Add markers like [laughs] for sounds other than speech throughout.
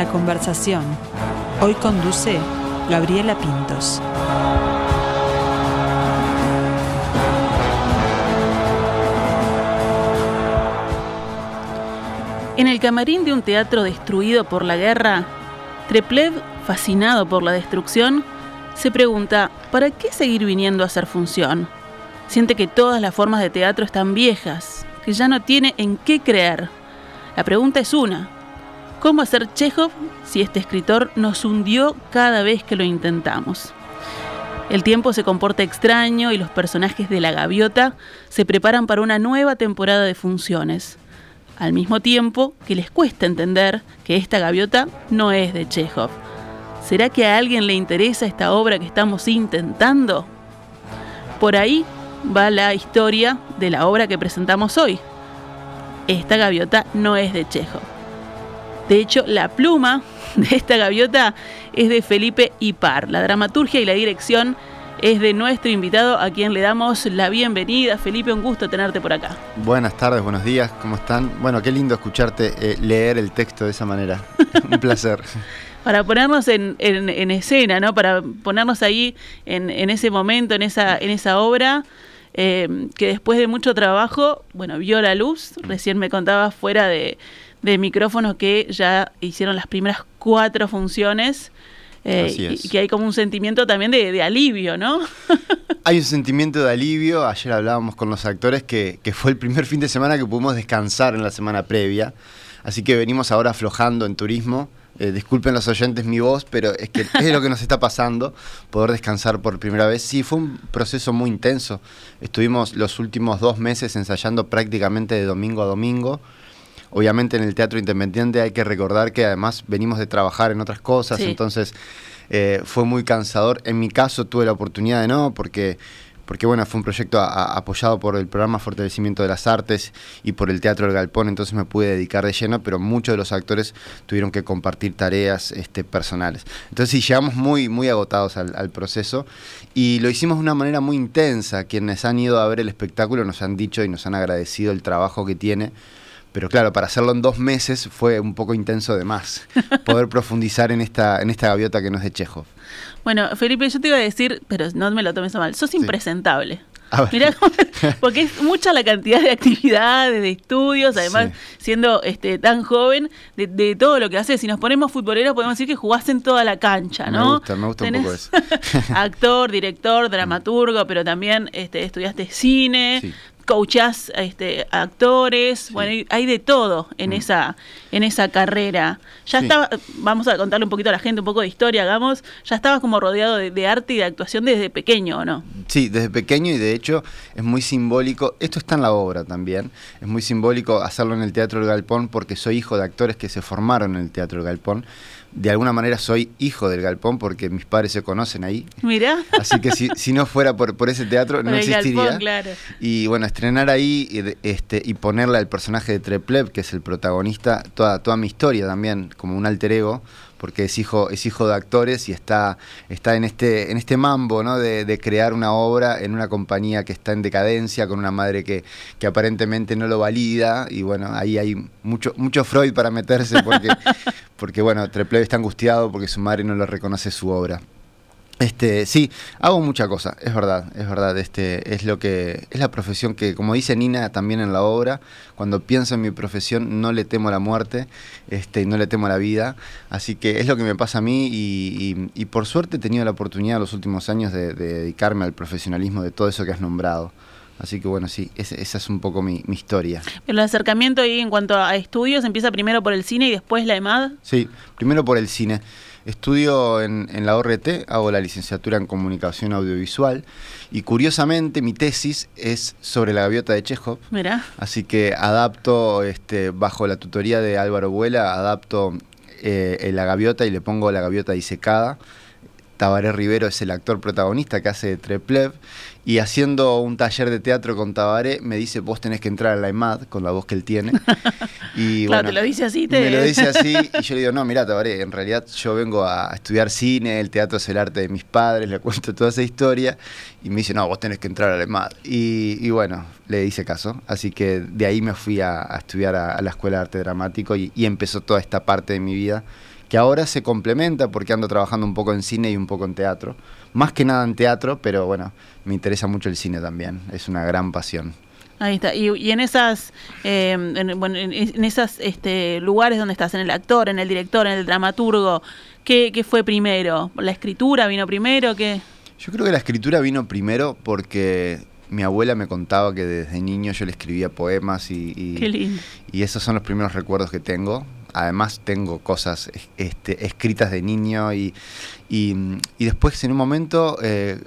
La conversación. Hoy conduce Gabriela Pintos. En el camarín de un teatro destruido por la guerra, Treplev, fascinado por la destrucción, se pregunta, ¿para qué seguir viniendo a hacer función? Siente que todas las formas de teatro están viejas, que ya no tiene en qué creer. La pregunta es una, ¿cómo hacer Chekhov si este escritor nos hundió cada vez que lo intentamos? El tiempo se comporta extraño y los personajes de la gaviota se preparan para una nueva temporada de funciones, al mismo tiempo que les cuesta entender que esta gaviota no es de Chekhov. ¿Será que a alguien le interesa esta obra que estamos intentando? Por ahí va la historia de la obra que presentamos hoy. Esta gaviota no es de Chekhov. De hecho, la pluma de esta gaviota es de Felipe Ipar. La dramaturgia y la dirección es de nuestro invitado a quien le damos la bienvenida. Felipe, un gusto tenerte por acá. Buenas tardes, buenos días, ¿cómo están? Bueno, qué lindo escucharte eh, leer el texto de esa manera. [laughs] un placer. [laughs] Para ponernos en, escena, ¿no? Para ponernos ahí en, ese momento, en esa, en esa obra. Eh, que después de mucho trabajo, bueno, vio la luz. Recién me contabas fuera de, de micrófonos que ya hicieron las primeras cuatro funciones. Eh, y que hay como un sentimiento también de, alivio, ¿no? [laughs] hay un sentimiento de alivio. Ayer hablábamos con los actores que, fue el primer fin de semana que pudimos descansar en la semana previa. Así que venimos ahora aflojando en turismo. Eh, disculpen los oyentes mi voz, pero es que es lo que nos está pasando, poder descansar por primera vez. Sí, fue un proceso muy intenso. Estuvimos los últimos dos meses ensayando prácticamente de domingo a domingo. Obviamente en el teatro independiente hay que recordar que además venimos de trabajar en otras cosas, entonces eh, fue muy cansador. En mi caso tuve la oportunidad de no, porque porque bueno, fue un proyecto apoyado por el programa Fortalecimiento de las Artes y por el Teatro del Galpón, entonces me pude dedicar de lleno, pero muchos de los actores tuvieron que compartir tareas este, personales. Entonces sí, llegamos muy, muy agotados al, al proceso y lo hicimos de una manera muy intensa. Quienes han ido a ver el espectáculo nos han dicho y nos han agradecido el trabajo que tiene pero claro, para hacerlo en dos meses fue un poco intenso de más, [laughs] poder profundizar en esta, en esta gaviota que no es de Chekhov. Bueno, Felipe, yo te iba a decir, pero no me lo tomes a mal, sos impresentable. Mirá, [laughs] porque es mucha la cantidad de actividades, de estudios, además siendo este tan joven, de, todo lo que haces. Si nos ponemos futboleros, podemos decir que jugás en toda la cancha, ¿no? Me gusta, me gusta un poco eso. [laughs] actor, director, dramaturgo, pero también este, estudiaste cine, coachás este, actores, bueno, hay de todo en, mm. esa, en esa carrera. Ya estaba, vamos a contarle un poquito a la gente, un poco de historia, hagamos, ya estabas como rodeado de, arte y de actuación desde pequeño, ¿o no? Sí, desde pequeño y de hecho es muy simbólico, esto está en la obra también, es muy simbólico hacerlo en el Teatro del Galpón porque soy hijo de actores que se formaron en el Teatro del Galpón de alguna manera soy hijo del galpón porque mis padres se conocen ahí. Mira. Así que si, no fuera por, por ese teatro no existiría. claro. Y bueno, estrenar ahí este, y ponerle al personaje de Treplev, que es el protagonista, toda, toda mi historia también, como un alter ego, porque es hijo, es hijo de actores y está, está en, este, en este mambo ¿no? de, crear una obra en una compañía que está en decadencia, con una madre que, que aparentemente no lo valida, y bueno, ahí hay mucho, mucho Freud para meterse porque, [laughs] porque bueno, Trepleve está angustiado porque su madre no le reconoce su obra. Este, sí, hago mucha cosa, es verdad, es verdad, este, es lo que, es la profesión que, como dice Nina también en la obra, cuando pienso en mi profesión no le temo a la muerte, este, no le temo a la vida, así que es lo que me pasa a mí y, por suerte he tenido la oportunidad en los últimos años de, dedicarme al profesionalismo de todo eso que has nombrado. Así que bueno, sí, esa es un poco mi, mi, historia. ¿El acercamiento ahí en cuanto a estudios empieza primero por el cine y después la EMAD? Sí, primero por el cine. Estudio en, la ORT, hago la licenciatura en comunicación audiovisual y curiosamente mi tesis es sobre la gaviota de Chekhov. Mira. Así que adapto, este, bajo la tutoría de Álvaro Buela, adapto eh, la gaviota y le pongo la gaviota disecada. Tabaré Rivero es el actor protagonista que hace de Treplev y haciendo un taller de teatro con Tabaré, me dice, vos tenés que entrar a la EMAD con la voz que él tiene. [laughs] Y, claro, te lo dice así. Te... Me lo dice así [laughs] y yo le digo, no, mira Tabaré, en realidad yo vengo a estudiar cine, el teatro es el arte de mis padres, le cuento toda esa historia y me dice, no, vos tenés que entrar a la EMAD. Y, bueno, le hice caso. Así que de ahí me fui a, estudiar a, la Escuela de Arte Dramático y, y empezó toda esta parte de mi vida que ahora se complementa porque ando trabajando un poco en cine y un poco en teatro. Más que nada en teatro, pero bueno, me interesa mucho el cine también, es una gran pasión. Ahí está. Y, en esas, eh, en, bueno, en, esas este, lugares donde estás, en el actor, en el director, en el dramaturgo, ¿qué, ¿qué, fue primero? ¿La escritura vino primero? ¿Qué? Yo creo que la escritura vino primero porque mi abuela me contaba que desde niño yo le escribía poemas y, y, y esos son los primeros recuerdos que tengo. Además tengo cosas este, escritas de niño y, y, después en un momento eh,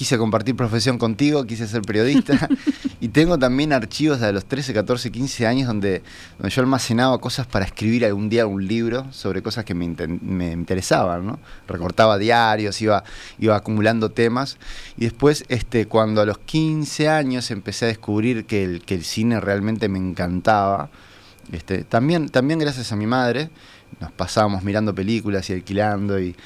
quise compartir profesión contigo, quise ser periodista [laughs] y tengo también archivos de los 13, 14, 15 años donde, donde yo almacenaba cosas para escribir algún día un libro sobre cosas que me, interesaban, ¿no? Recortaba diarios, iba, iba acumulando temas y después este, cuando a los 15 años empecé a descubrir que el, que el cine realmente me encantaba, este, también, también gracias a mi madre, nos pasábamos mirando películas y alquilando y,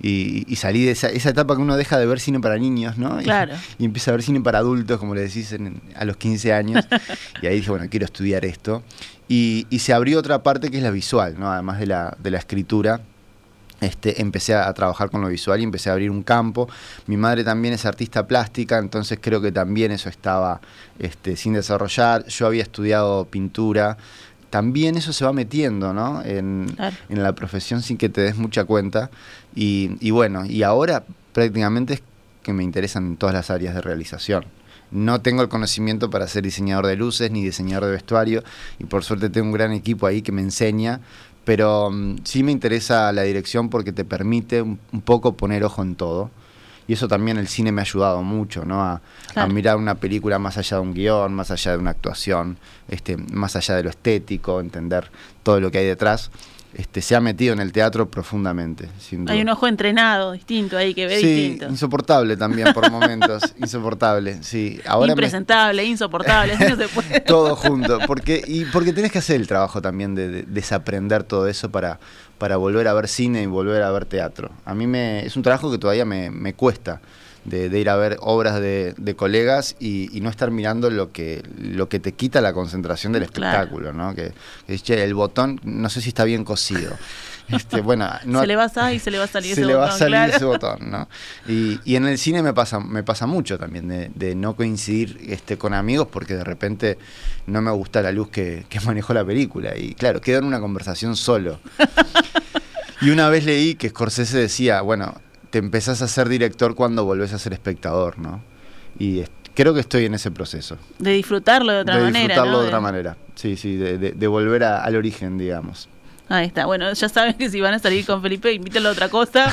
y, salí de esa, esa, etapa que uno deja de ver cine para niños, ¿no? Claro. Y, empieza a ver cine para adultos, como le decís, a los 15 años. [laughs] y ahí dije, bueno, quiero estudiar esto. Y, se abrió otra parte que es la visual, ¿no? Además de la, de la escritura. Este, empecé a, trabajar con lo visual y empecé a abrir un campo. Mi madre también es artista plástica, entonces creo que también eso estaba este, sin desarrollar. Yo había estudiado pintura, también eso se va metiendo ¿no? en, la profesión sin que te des mucha cuenta. Y, bueno, y ahora prácticamente es que me interesan todas las áreas de realización. No tengo el conocimiento para ser diseñador de luces ni diseñador de vestuario y por suerte tengo un gran equipo ahí que me enseña, pero mm, sí me interesa la dirección porque te permite un poco poner ojo en todo y eso también el cine me ha ayudado mucho, ¿no? A, mirar una película más allá de un guion, más allá de una actuación, este, más allá de lo estético, entender todo lo que hay detrás. Este, se ha metido en el teatro profundamente. Hay un ojo entrenado, distinto ahí, que ve sí, insoportable también por [laughs] momentos, insoportable, sí. Ahora Impresentable, insoportable, [laughs] no se puede. Todo junto, porque, y porque tenés que hacer el trabajo también de desaprender todo eso para, para volver a ver cine y volver a ver teatro. A mí me, es un trabajo que todavía me, cuesta. De, ir a ver obras de, colegas y, no estar mirando lo que, lo que te quita la concentración del espectáculo, ¿no? Que, que el botón no sé si está bien cosido. [laughs] Este, bueno, [laughs] se le va a y se le va a salir ese botón. Se le va a salir ese botón, ¿no? Y, en el cine me pasa, me pasa mucho también de, no coincidir este, con amigos porque de repente no me gusta la luz que, que [laughs] manejó la película. Y claro, quedo en una conversación solo. y una vez leí que Scorsese decía, bueno, te empezás a ser director cuando volvés a ser espectador, ¿no? Y creo que estoy en ese proceso. De disfrutarlo de otra manera. De disfrutarlo de otra manera, sí, sí, de, volver al origen, digamos. Ahí está. Bueno, ya saben que si van a salir con Felipe, invítenlo a otra cosa.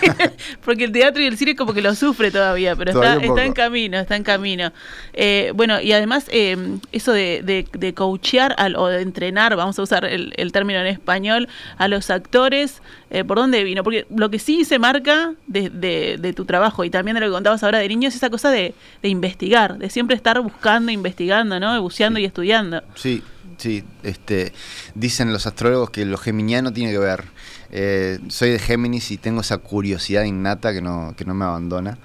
[laughs] Porque, el teatro y el cine como que lo sufre todavía, pero está, está en camino, está en camino. Eh, bueno, y además eh, eso de, de, coachear o de entrenar, vamos a usar el, término en español, a los actores, eh, ¿por dónde vino? Porque lo que sí se marca de, de, tu trabajo y también de lo que contabas ahora de niños es esa cosa de, investigar, de siempre estar buscando, investigando, ¿no? Buceando y estudiando. Sí, Sí, este, dicen los astrólogos que lo geminiano tiene que ver. Eh, soy de Géminis y tengo esa curiosidad innata que no, que no me abandona.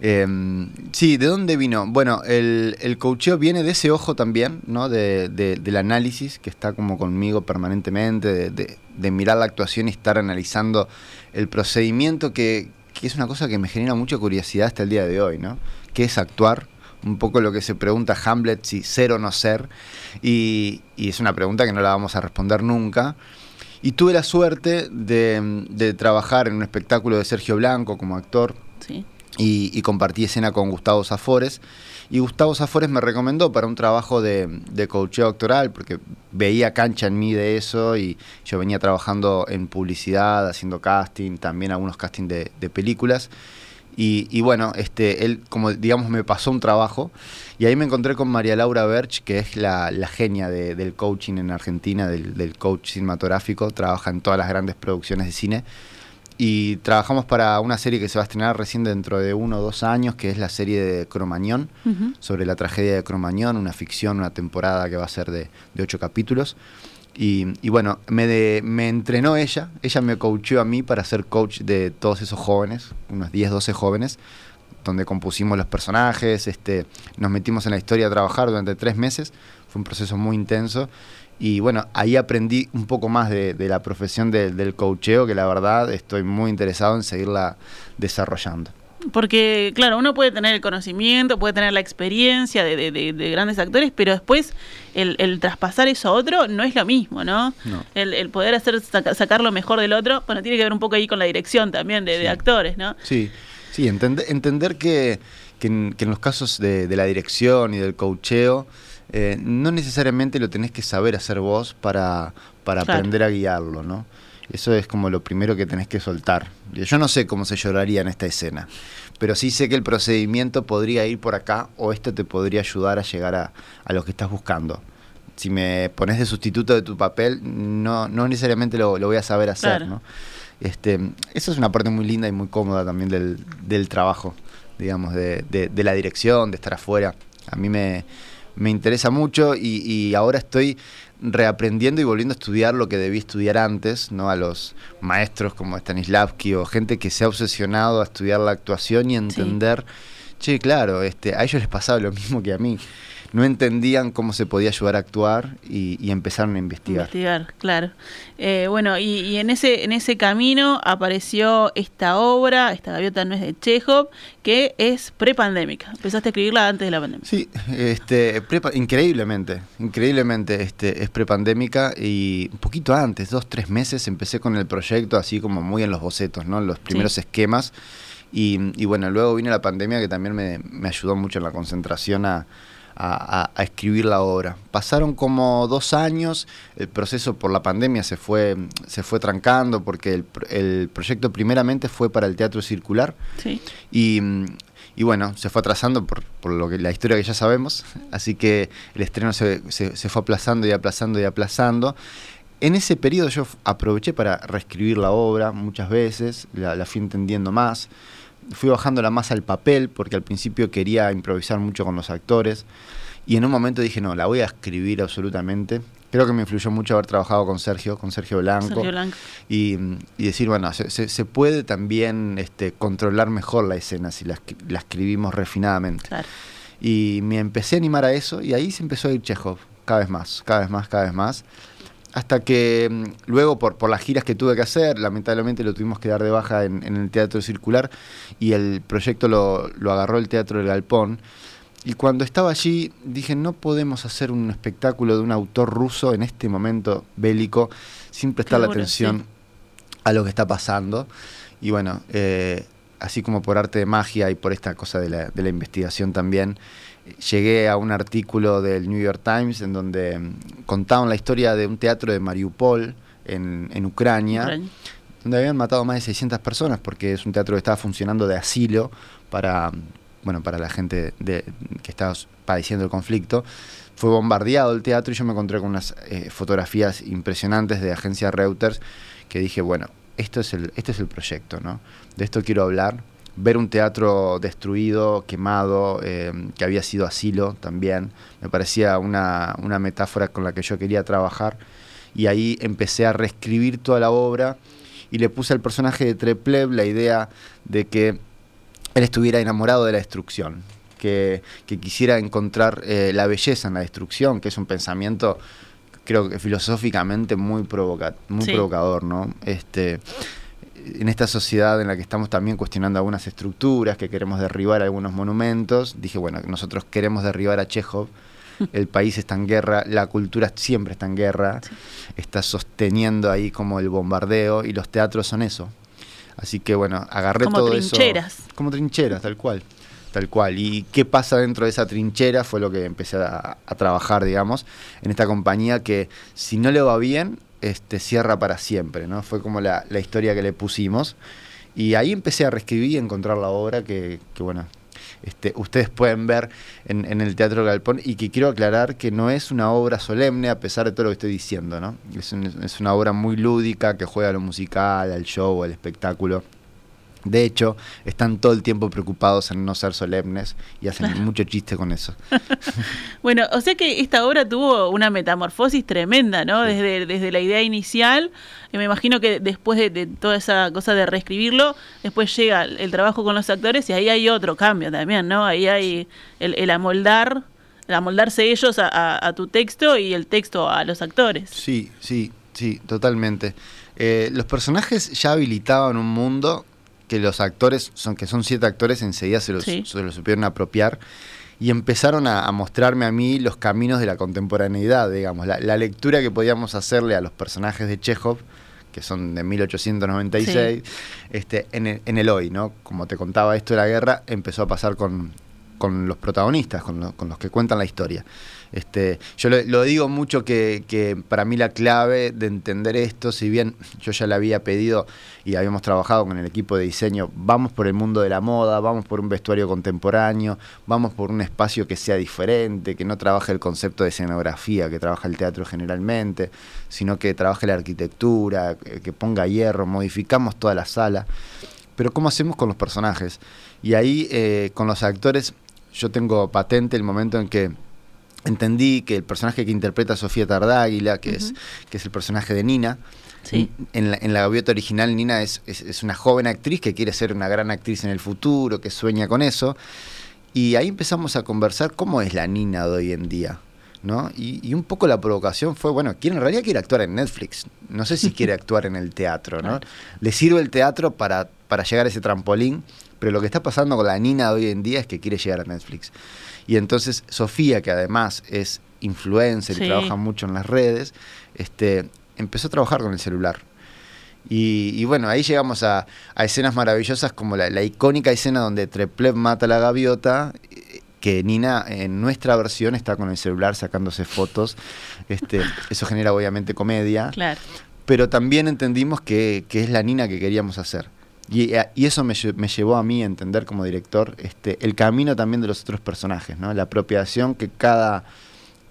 Em, sí, ¿de dónde vino? Bueno, el, el coacheo viene de ese ojo también, ¿no? De, del análisis que está como conmigo permanentemente, de, de, mirar la actuación y estar analizando el procedimiento que, que es una cosa que me genera mucha curiosidad hasta el día de hoy, ¿no? Que es actuar un poco lo que se pregunta Hamlet, si ser o no ser, y, es una pregunta que no la vamos a responder nunca. Y tuve la suerte de, trabajar en un espectáculo de Sergio Blanco como actor. Y, compartí escena con Gustavo Zafores. Y Gustavo Zafores me recomendó para un trabajo de, de coacheo actoral, porque veía cancha en mí de eso y yo venía trabajando en publicidad, haciendo casting, también algunos castings de, de películas. Y, bueno, este, él, como digamos, me pasó un trabajo y ahí me encontré con María Laura Berch, que es la, genia del coaching en Argentina, del, del, coach cinematográfico, trabaja en todas las grandes producciones de cine. Y trabajamos para una serie que se va a estrenar recién dentro de uno o dos años, que es la serie de Cromañón, sobre la tragedia de Cromañón, una ficción, una temporada que va a ser de, de ocho capítulos. Y, bueno, me, me entrenó ella, ella me coacheó a mí para ser coach de todos esos jóvenes, unos 10, 12 jóvenes, donde compusimos los personajes, este, nos metimos en la historia a trabajar durante tres meses, fue un proceso muy intenso y bueno, ahí aprendí un poco más de, la profesión del coacheo, que la verdad estoy muy interesado en seguirla desarrollando. Porque, claro, uno puede tener el conocimiento, puede tener la experiencia de, grandes actores, pero después el, traspasar eso a otro no es lo mismo, ¿no? El, poder hacer sacar lo mejor del otro, bueno, tiene que ver un poco ahí con la dirección también de, actores, ¿no? Sí, sí, entender, entender que, en, los casos de, la dirección y del coacheo, eh, no necesariamente lo tenés que saber hacer vos para, para aprender a guiarlo, ¿no? Eso es como lo primero que tenés que soltar. Yo no sé cómo se lloraría en esta escena, pero sí sé que el procedimiento podría ir por acá o esto te podría ayudar a llegar a, lo que estás buscando. Si me pones de sustituto de tu papel, no, no necesariamente lo, voy a saber hacer. ¿no? Este, eso es una parte muy linda y muy cómoda también del, del trabajo, digamos, de, de, la dirección, de estar afuera. A mí me, me interesa mucho y, y ahora estoy reaprendiendo y volviendo a estudiar lo que debí estudiar antes, ¿no? A los maestros como Stanislavski o gente que se ha obsesionado a estudiar la actuación y entender, che, claro, este, a ellos les pasaba lo mismo que a mí no entendían cómo se podía ayudar a actuar y, empezaron a investigar. Investigar, claro. Eh, bueno, y, en ese en ese camino apareció esta obra, esta gaviota no es de Chekhov, que es prepandémica. Empezaste a escribirla antes de la pandemia. Sí, este, increíblemente, increíblemente este, es prepandémica y un poquito antes, dos, tres meses, empecé con el proyecto así como muy en los bocetos, ¿no? Los primeros esquemas. Y, bueno, luego vino la pandemia que también me, me ayudó mucho en la concentración a a, escribir la obra. Pasaron como dos años, el proceso por la pandemia se fue, se fue trancando porque el, proyecto primeramente fue para el teatro circular y, bueno, se fue atrasando por, lo que, la historia que ya sabemos, así que el estreno se, fue aplazando y aplazando y aplazando. En ese periodo yo aproveché para reescribir la obra muchas veces, la, la fui entendiendo más fui bajándola más al papel, porque al principio quería improvisar mucho con los actores. Y en un momento dije, no, la voy a escribir absolutamente. Creo que me influyó mucho haber trabajado con Sergio, con Sergio Blanco. Y, decir, bueno, se, puede también este, controlar mejor la escena si la, escribimos refinadamente. Y me empecé a animar a eso y ahí se empezó a ir Chekhov, cada vez más, cada vez más, cada vez más hasta que mm, luego por, por las giras que tuve que hacer, lamentablemente lo tuvimos que dar de baja en, el Teatro Circular y el proyecto lo, lo, agarró el Teatro del Galpón. Y cuando estaba allí dije, no podemos hacer un espectáculo de un autor ruso en este momento bélico sin prestar la atención a lo que está pasando. Y bueno, eh, así como por arte de magia y por esta cosa de la, de la investigación también, llegué a un artículo del New York Times en donde mm, contaban la historia de un teatro de Mariupol en, Ucrania, donde habían matado más de 600 personas porque es un teatro que estaba funcionando de asilo para, bueno, para la gente de, que estaba padeciendo el conflicto. Fue bombardeado el teatro y yo me encontré con unas eh, fotografías impresionantes de agencia Reuters que dije, bueno, esto es el, este es el proyecto, ¿no? De esto quiero hablar ver un teatro destruido, quemado, eh, que había sido asilo también, me parecía una, metáfora con la que yo quería trabajar. Y ahí empecé a reescribir toda la obra y le puse al personaje de Treplev la idea de que él estuviera enamorado de la destrucción, que, quisiera encontrar eh, la belleza en la destrucción, que es un pensamiento creo que filosóficamente muy, provoca muy provocador, ¿no? Este, en esta sociedad en la que estamos también cuestionando algunas estructuras, que queremos derribar algunos monumentos, dije, bueno, nosotros queremos derribar a Chekhov, [laughs] el país está en guerra, la cultura siempre está en guerra, está sosteniendo ahí como el bombardeo y los teatros son eso. Así que bueno, agarré todo eso. Como trincheras. Como trincheras, tal cual. Tal cual. ¿Y qué pasa dentro de esa trinchera? Fue lo que empecé a, a trabajar, digamos, en esta compañía que si no le va bien, este, cierra para siempre, ¿no? Fue como la, historia que le pusimos. Y ahí empecé a reescribir y encontrar la obra que, bueno, este, ustedes pueden ver en, el Teatro Galpón y que quiero aclarar que no es una obra solemne a pesar de todo lo que estoy diciendo, ¿no? Es, una obra muy lúdica que juega a lo musical, al show, al espectáculo. De hecho, están todo el tiempo preocupados en no ser solemnes y hacen mucho chiste con eso. [laughs] bueno, o sea que esta obra tuvo una metamorfosis tremenda, ¿no? Desde, desde la idea inicial, y me imagino que después de, toda esa cosa de reescribirlo, después llega el, trabajo con los actores y ahí hay otro cambio también, ¿no? Ahí hay el, el amoldar, el amoldarse ellos a, tu texto y el texto a los actores. Sí, sí, sí, totalmente. Eh, los personajes ya habilitaban un mundo que los actores, son que son siete actores, enseguida se los, supieron apropiar y empezaron a, mostrarme a mí los caminos de la contemporaneidad, digamos, la, lectura que podíamos hacerle a los personajes de Chekhov, que son de 1896, este, en, el, en el hoy, ¿no? Como te contaba esto de la guerra, empezó a pasar con, con los protagonistas, con, con los que cuentan la historia. Este, yo lo, digo mucho que, para mí la clave de entender esto, si bien yo ya le había pedido y habíamos trabajado con el equipo de diseño, vamos por el mundo de la moda, vamos por un vestuario contemporáneo, vamos por un espacio que sea diferente, que no trabaje el concepto de escenografía que trabaja el teatro generalmente, sino que trabaje la arquitectura, que ponga hierro, modificamos toda la sala. Pero ¿cómo hacemos con los personajes? Y ahí eh, con los actores yo tengo patente el momento en que entendí que el personaje que interpreta Sofía Tardáguila, que, es, que es el personaje de Nina, en, la, en, la, gaviota original Nina es, es, una joven actriz que quiere ser una gran actriz en el futuro, que sueña con eso. Y ahí empezamos a conversar cómo es la Nina de hoy en día. ¿no? Y, un poco la provocación fue, bueno, quiere, en realidad quiere actuar en Netflix. No sé si quiere [laughs] actuar en el teatro, ¿no? Le sirve el teatro para, para llegar a ese trampolín, pero lo que está pasando con la Nina de hoy en día es que quiere llegar a Netflix. Y entonces Sofía, que además es influencer y trabaja mucho en las redes, este, empezó a trabajar con el celular. Y, bueno, ahí llegamos a, escenas maravillosas como la, icónica escena donde Treplev mata a la gaviota, que Nina en nuestra versión está con el celular sacándose fotos. Este, [laughs] eso genera obviamente comedia. Claro. Pero también entendimos que, que es la Nina que queríamos hacer. Eh, y, eso me, llevó a mí a entender como director este, el camino también de los otros personajes, ¿no? la apropiación que cada,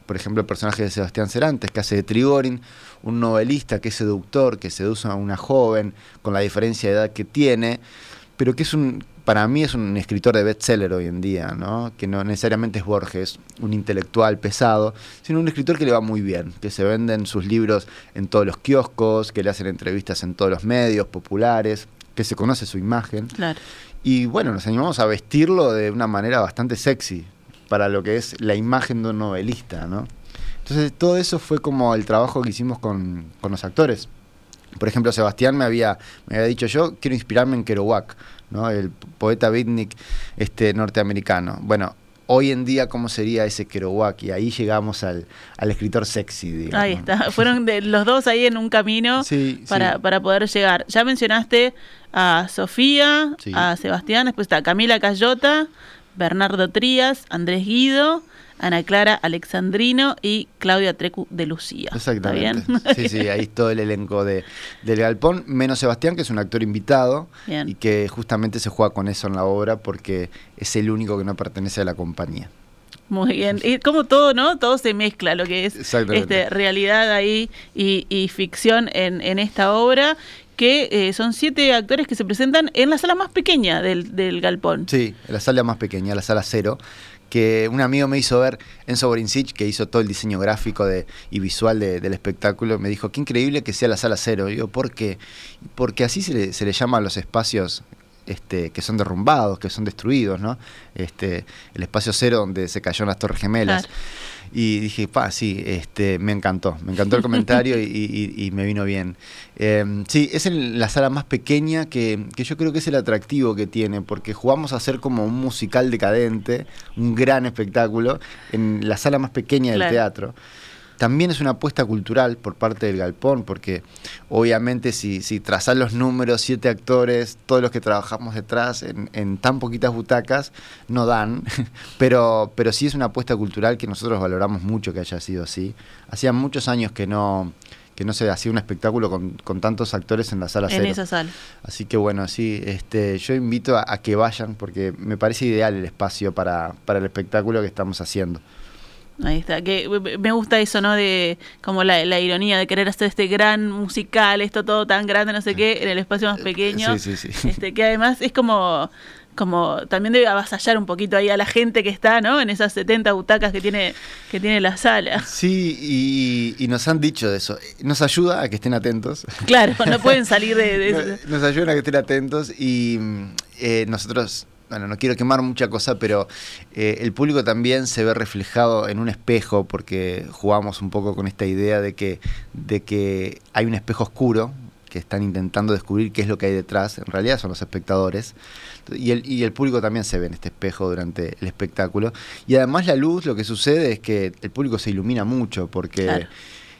por ejemplo, el personaje de Sebastián Cerantes, que hace de Trigorin, un novelista que es seductor, que seduce a una joven con la diferencia de edad que tiene, pero que es un, para mí es un escritor de bestseller hoy en día, ¿no? que no necesariamente es Borges, un intelectual pesado, sino un escritor que le va muy bien, que se venden sus libros en todos los kioscos, que le hacen entrevistas en todos los medios populares que se conoce su imagen. Claro. Y bueno, nos animamos a vestirlo de una manera bastante sexy para lo que es la imagen de un novelista, ¿no? Entonces todo eso fue como el trabajo que hicimos con, los actores. Por ejemplo, Sebastián me había, me había dicho yo quiero inspirarme en Kerouac, ¿no? el poeta beatnik este, norteamericano. Bueno, hoy en día cómo sería ese Kerouac y ahí llegamos al, escritor sexy. Digamos. Ahí está, [laughs] fueron de, los dos ahí en un camino para, para poder llegar. Ya mencionaste a Sofía, a Sebastián, después está Camila Cayota, Bernardo Trías, Andrés Guido, Ana Clara Alexandrino y Claudia Trecu de Lucía. Exactamente. [laughs] Sí, sí, ahí todo el elenco de, del Galpón, menos Sebastián, que es un actor invitado y que justamente se juega con eso en la obra porque es el único que no pertenece a la compañía. Muy bien. Y como todo, ¿no? Todo se mezcla, lo que es este, realidad ahí y, ficción en, en, esta obra que eh, son siete actores que se presentan en la sala más pequeña del, del galpón. Sí, en la sala más pequeña, la sala cero, que un amigo me hizo ver, Enzo Borincic, que hizo todo el diseño gráfico de, y visual del espectáculo, me dijo, qué increíble que sea la sala cero. Y yo, ¿por qué? Porque así se le, se le llama a los espacios este, que son derrumbados, que son destruidos, ¿no? Este, el espacio cero donde se cayeron las Torres Gemelas. Y dije, pa, sí, este, me encantó, me encantó el comentario y, me vino bien. Em, sí, es en la sala más pequeña que, yo creo que es el atractivo que tiene, porque jugamos a hacer como un musical decadente, un gran espectáculo, en la sala más pequeña del teatro. También es una apuesta cultural por parte del Galpón, porque obviamente si, si trazas los números, siete actores, todos los que trabajamos detrás en, tan poquitas butacas, no dan, [laughs] pero, pero sí es una apuesta cultural que nosotros valoramos mucho que haya sido así. Hacía muchos años que no que no se hacía un espectáculo con, tantos actores en la sala en esa sala. Así que bueno, sí, este, yo invito a, a, que vayan porque me parece ideal el espacio para, para el espectáculo que estamos haciendo. Ahí está, que me gusta eso, ¿no? De como la, ironía de querer hacer este gran musical, esto todo tan grande, no sé qué, en el espacio más pequeño. Sí, sí, sí. [laughs] Este, que además es como como también debe avasallar un poquito ahí a la gente que está, ¿no? En esas 70 butacas que tiene, que tiene la sala. Sí, y, nos han dicho de eso. Nos ayuda a que estén atentos. Claro, no pueden [laughs] salir de, eso. Nos, ayudan a que estén atentos y eh, nosotros bueno, no quiero quemar mucha cosa, pero eh, el público también se ve reflejado en un espejo, porque jugamos un poco con esta idea de que, de que hay un espejo oscuro, que están intentando descubrir qué es lo que hay detrás, en realidad son los espectadores, y el, y el público también se ve en este espejo durante el espectáculo. Y además la luz, lo que sucede es que el público se ilumina mucho, porque...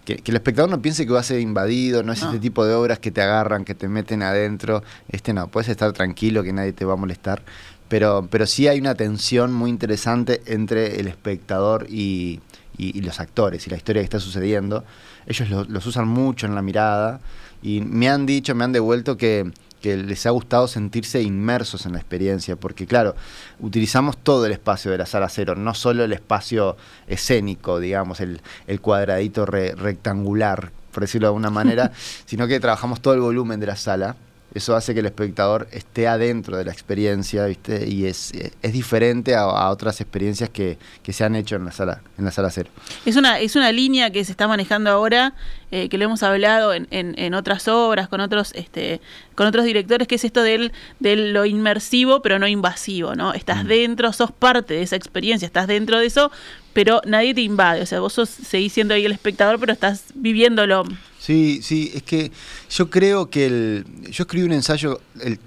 Que, el espectador no piense que va a ser invadido, no es este tipo de obras que te agarran, que te meten adentro. Este no, puedes estar tranquilo, que nadie te va a molestar pero, pero sí hay una tensión muy interesante entre el espectador y, los actores y la historia que está sucediendo. Ellos los usan mucho en la mirada y me han dicho, me han devuelto que, les ha gustado sentirse inmersos en la experiencia, porque claro, utilizamos todo el espacio de la sala cero, no solo el espacio escénico, digamos, el, cuadradito rectangular, por decirlo de alguna manera, [laughs] sino que trabajamos todo el volumen de la sala eso hace que el espectador esté adentro de la experiencia, ¿viste? Y es, es diferente a, otras experiencias que, se han hecho en la sala, en la sala cero. Es una, es una línea que se está manejando ahora, eh, que lo hemos hablado en, en, otras obras, con otros, este, con otros directores, que es esto del, de lo inmersivo, pero no invasivo, ¿no? Estás mm. dentro, sos parte de esa experiencia, estás dentro de eso, pero nadie te invade. O sea, vos sos, seguís siendo ahí el espectador, pero estás viviéndolo Sí, sí, es que yo creo que el, yo escribí un ensayo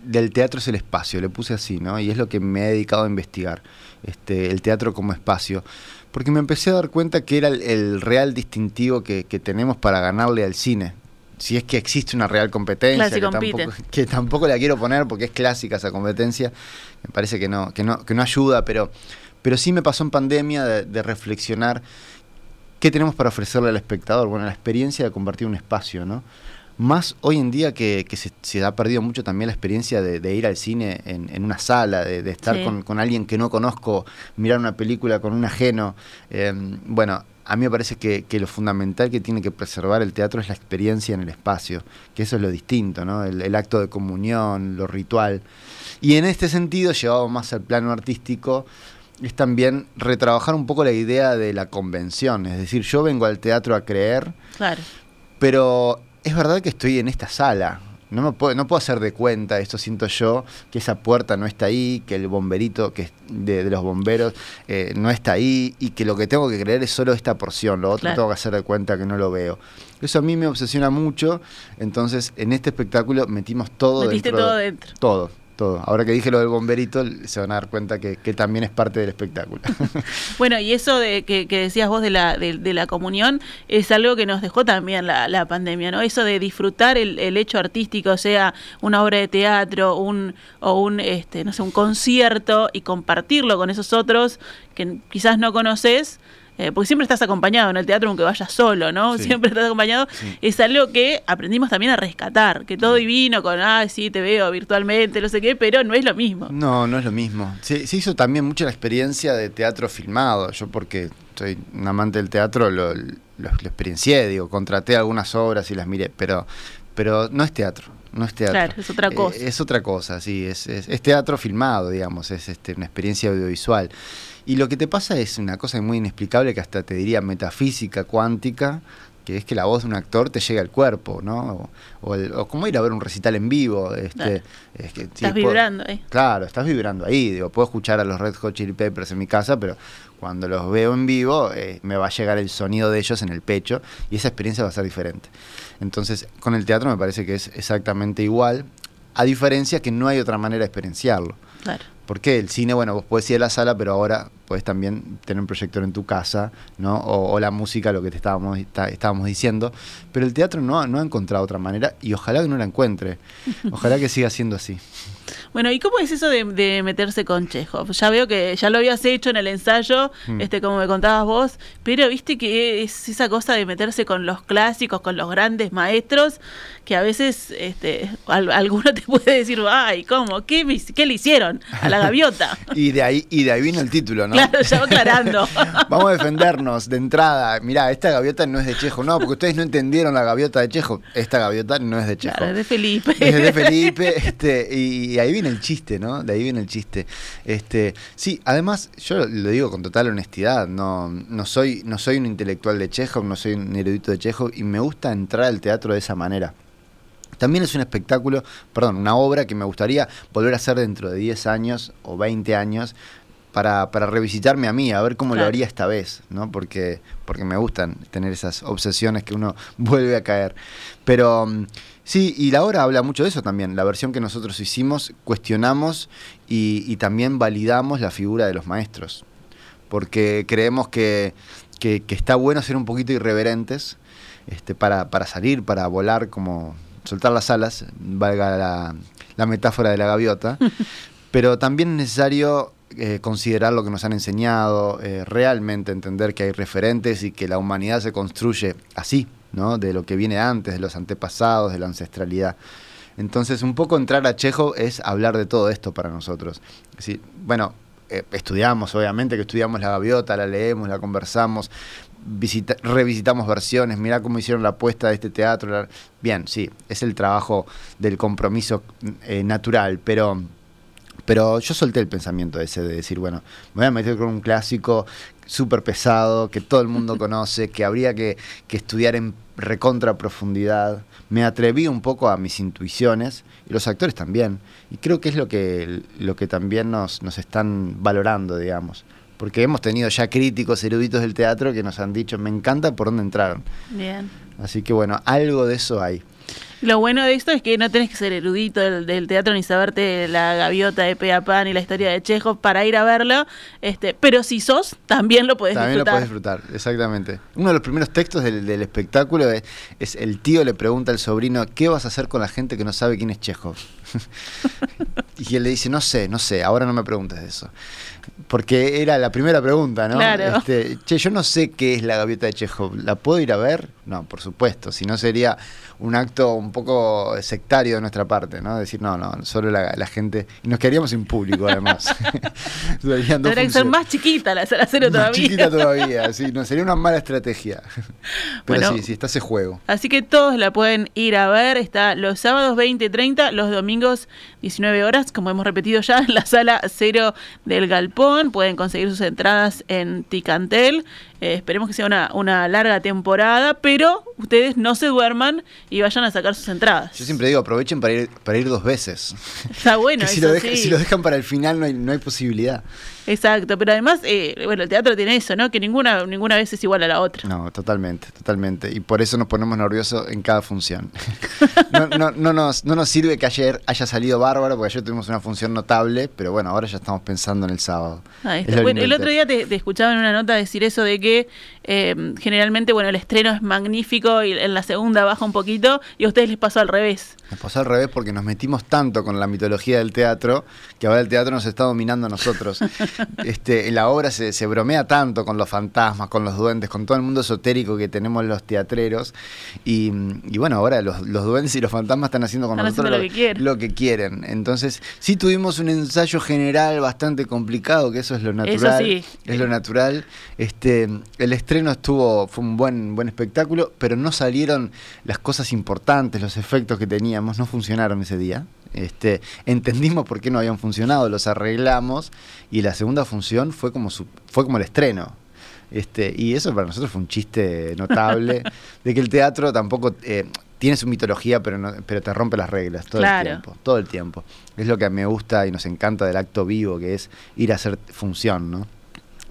del teatro es el espacio, le puse así, ¿no? Y es lo que me he dedicado a investigar, este, el teatro como espacio, porque me empecé a dar cuenta que era el, real distintivo que, tenemos para ganarle al cine. Si es que existe una real competencia, que tampoco, [laughs] que tampoco, la quiero poner porque es clásica esa competencia, me parece que no, que no, que no ayuda, pero, pero sí me pasó en pandemia de reflexionar ¿Qué tenemos para ofrecerle al espectador? Bueno, la experiencia de compartir un espacio, ¿no? Más hoy en día que, se, ha perdido mucho también la experiencia de, ir al cine en, una sala, de, estar con, alguien que no conozco, mirar una película con un ajeno. Em, bueno, a mí me parece que, lo fundamental que tiene que preservar el teatro es la experiencia en el espacio, que eso es lo distinto, ¿no? El, el acto de comunión, lo ritual. Y en este sentido, llevado más al plano artístico, es también retrabajar un poco la idea de la convención. Es decir, yo vengo al teatro a creer, claro. pero es verdad que estoy en esta sala. No, me puedo, no puedo hacer de cuenta, esto siento yo, que esa puerta no está ahí, que el bomberito que de, de los bomberos eh, no está ahí y que lo que tengo que creer es solo esta porción, lo otro tengo que hacer de cuenta que no lo veo. Eso a mí me obsesiona mucho, entonces en este espectáculo metimos todo Metiste todo dentro. Todo, Ahora que dije lo del bomberito, se van a dar cuenta que, también es parte del espectáculo. [laughs] bueno, y eso de que, decías vos de la, de, la comunión es algo que nos dejó también la, pandemia, ¿no? Eso de disfrutar el, hecho artístico, sea una obra de teatro, un, o un, este, no sé, un concierto y compartirlo con esos otros que quizás no conoces eh, porque siempre estás acompañado en el teatro aunque vayas solo, ¿no? Siempre estás acompañado. Es algo que aprendimos también a rescatar, que todo divino con, ah, sí, te veo virtualmente, no sé qué, pero no es lo mismo. No, no es lo mismo. Se, hizo también mucho la experiencia de teatro filmado. Yo porque soy un amante del teatro lo, experiencié, digo, contraté algunas obras y las miré, pero, pero no es teatro. No es teatro. Claro, es otra cosa. Eh, es otra cosa, sí. Es, es, teatro filmado, digamos. Es este, una experiencia audiovisual. Y lo que te pasa es una cosa muy inexplicable que hasta te diría metafísica, cuántica, que es que la voz de un actor te llega al cuerpo, ¿no? O, como ir a ver un recital en vivo. Este, estás vibrando ahí. Claro, estás vibrando ahí. Digo, puedo escuchar a los Red Hot Chili Peppers en mi casa, pero cuando los veo en vivo eh, me va a llegar el sonido de ellos en el pecho y esa experiencia va a ser diferente. Entonces, con el teatro me parece que es exactamente igual, a diferencia que no hay otra manera de experienciarlo. Claro. Porque el cine, bueno, vos podés ir a la sala, pero ahora podés también tener un proyector en tu casa, ¿no? O, la música, lo que te estábamos, estábamos diciendo. Pero el teatro no, no ha encontrado otra manera y ojalá que no la encuentre. Ojalá que siga siendo así. Bueno, ¿y cómo es eso de, meterse con Chekhov? Ya veo que ya lo habías hecho en el ensayo, mm. este como me contabas vos, pero viste que es esa cosa de meterse con los clásicos, con los grandes maestros, que a veces este, alguno [laughs] te puede decir, ay, ¿cómo? ¿Qué, qué le hicieron? A la gaviota. [laughs] y de ahí, y de ahí vino el título, ¿no? Claro, ya aclarando. [laughs] Vamos a defendernos de entrada. Mirá, esta gaviota no es de Chejo. No, porque ustedes no entendieron la gaviota de Chejo. Esta gaviota no es de Chejo. Claro, es de Felipe. Es de Felipe, este, y, ahí viene el chiste, ¿no? De ahí viene el chiste. Este, sí, además, yo lo digo con total honestidad, no, no, soy, no soy un intelectual de Chejo, no soy un erudito de Chejo, y me gusta entrar al teatro de esa manera. También es un espectáculo, perdón, una obra que me gustaría volver a hacer dentro de 10 años o 20 años, para, para, revisitarme a mí, a ver cómo lo haría esta vez, ¿no? Porque, porque me gustan tener esas obsesiones que uno [laughs] vuelve a caer. Pero mm, sí, y la obra habla mucho de eso también. La versión que nosotros hicimos, cuestionamos y, también validamos la figura de los maestros. Porque creemos que, que, está bueno ser un poquito irreverentes este, para, para salir, para volar, como soltar las alas, valga la, la metáfora de la gaviota. [laughs] pero también es necesario eh, considerar lo que nos han enseñado, eh, realmente entender que hay referentes y que la humanidad se construye así, ¿no? De lo que viene antes, de los antepasados, de la ancestralidad. Entonces, un poco entrar a Chejo es hablar de todo esto para nosotros. Es bueno, eh, estudiamos, obviamente, que estudiamos la gaviota, la leemos, la conversamos, revisitamos versiones, mira cómo hicieron la apuesta de este teatro. Bien, sí, es el trabajo del compromiso natural, pero pero yo solté el pensamiento ese de decir, bueno, me voy a meter con un clásico súper pesado, que todo el mundo [laughs] conoce, que habría que, estudiar en recontra profundidad. Me atreví un poco a mis intuiciones y los actores también. Y creo que es lo que, lo que también nos, nos están valorando, digamos. Porque hemos tenido ya críticos eruditos del teatro que nos han dicho, me encanta por dónde entraron. Bien. Así que bueno, algo de eso hay. Lo bueno de esto es que no tenés que ser erudito del, teatro ni saberte la gaviota de Peapan ni la historia de Chekhov para ir a verlo, este, pero si sos, también lo puedes disfrutar. También lo puedes disfrutar, exactamente. Uno de los primeros textos del, espectáculo es, el tío le pregunta al sobrino, ¿qué vas a hacer con la gente que no sabe quién es Chekhov? [laughs] y él le dice, no sé, no sé, ahora no me preguntes eso. Porque era la primera pregunta, ¿no? Claro. Este, che, yo no sé qué es la gaviota de Chekhov, ¿la puedo ir a ver? No, por supuesto, si no sería un acto un poco sectario de nuestra parte, ¿no? Decir, no, no, solo la, gente. Y nos quedaríamos sin público, además. [laughs] [laughs] Tendría que ser más chiquita la sala cero todavía. Más chiquita todavía, sí, no, sería una mala estrategia. Pero sí, sí, está ese juego. Así que todos la pueden ir a ver. Está los sábados 20 y 30, los domingos 19 horas, como hemos repetido ya, en la sala cero del Galpón. Pueden conseguir sus entradas en Ticantel. Eh, esperemos que sea una, una larga temporada, pero ustedes no se duerman y vayan a sacar sus entradas. Yo siempre digo, aprovechen para ir, para ir dos veces. Está bueno. [laughs] si, lo si lo dejan para el final no hay, no hay posibilidad. Exacto, pero además, eh, bueno, el teatro tiene eso, ¿no? Que ninguna, ninguna vez es igual a la otra. No, totalmente, totalmente. Y por eso nos ponemos nerviosos en cada función. [laughs] [laughs] no, no, no, nos, no nos sirve que ayer haya salido bárbaro, porque ayer tuvimos una función notable, pero bueno, ahora ya estamos pensando en el sábado. Bueno, el otro día te, escuchaba en una nota decir eso de que porque eh, generalmente, bueno, el estreno es magnífico y en la segunda baja un poquito, y a ustedes les pasó al revés. Nos pasó al revés porque nos metimos tanto con la mitología del teatro que ahora el teatro nos está dominando a nosotros. [laughs] este, la obra se, se, bromea tanto con los fantasmas, con los duendes, con todo el mundo esotérico que tenemos los teatreros. Y, bueno, ahora los, duendes y los fantasmas están haciendo con nosotros lo, que quieren. Entonces, sí tuvimos un ensayo general bastante complicado, que eso es lo natural. Eso sí. Es lo natural. Este, el estreno estuvo, fue un buen, buen espectáculo, pero no salieron las cosas importantes, los efectos que teníamos no funcionaron ese día. Este, entendimos por qué no habían funcionado, los arreglamos y la segunda función fue como, fue como el estreno. Este, y eso para nosotros fue un chiste notable [laughs] de que el teatro tampoco eh, tiene su mitología, pero, no, pero te rompe las reglas todo el tiempo. Todo el tiempo. Es lo que me gusta y nos encanta del acto vivo, que es ir a hacer función, ¿no?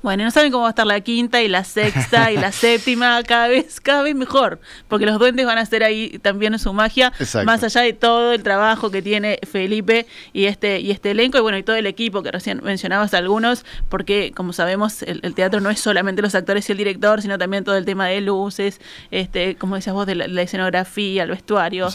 Bueno, no saben cómo va a estar la quinta y la sexta y la [laughs] séptima, cada vez, cada vez mejor, porque los duendes van a hacer ahí también su magia, más allá de todo el trabajo que tiene Felipe y este, y este elenco, y bueno, y todo el equipo que recién mencionabas algunos, porque como sabemos, el, teatro no es solamente los actores y el director, sino también todo el tema de luces, este, como decías vos, de la, la escenografía, el vestuario,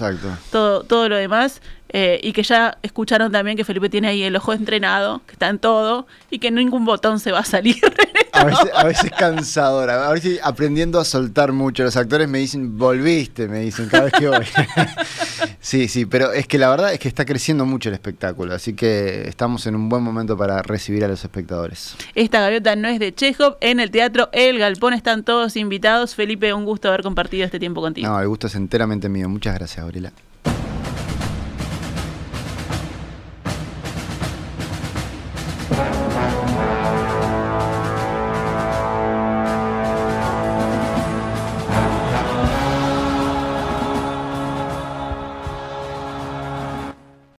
todo, todo lo demás. Eh, y que ya escucharon también que Felipe tiene ahí el ojo entrenado, que está en todo, y que ningún botón se va a salir. [laughs] A veces, a veces cansadora, a veces aprendiendo a soltar mucho. Los actores me dicen, volviste, me dicen cada vez que voy. [laughs] Sí, sí, pero es que la verdad es que está creciendo mucho el espectáculo, así que estamos en un buen momento para recibir a los espectadores. Esta gaviota no es de Chekhov, en el teatro El Galpón están todos invitados. Felipe, un gusto haber compartido este tiempo contigo. No, el gusto es enteramente mío. Muchas gracias, Gabriela.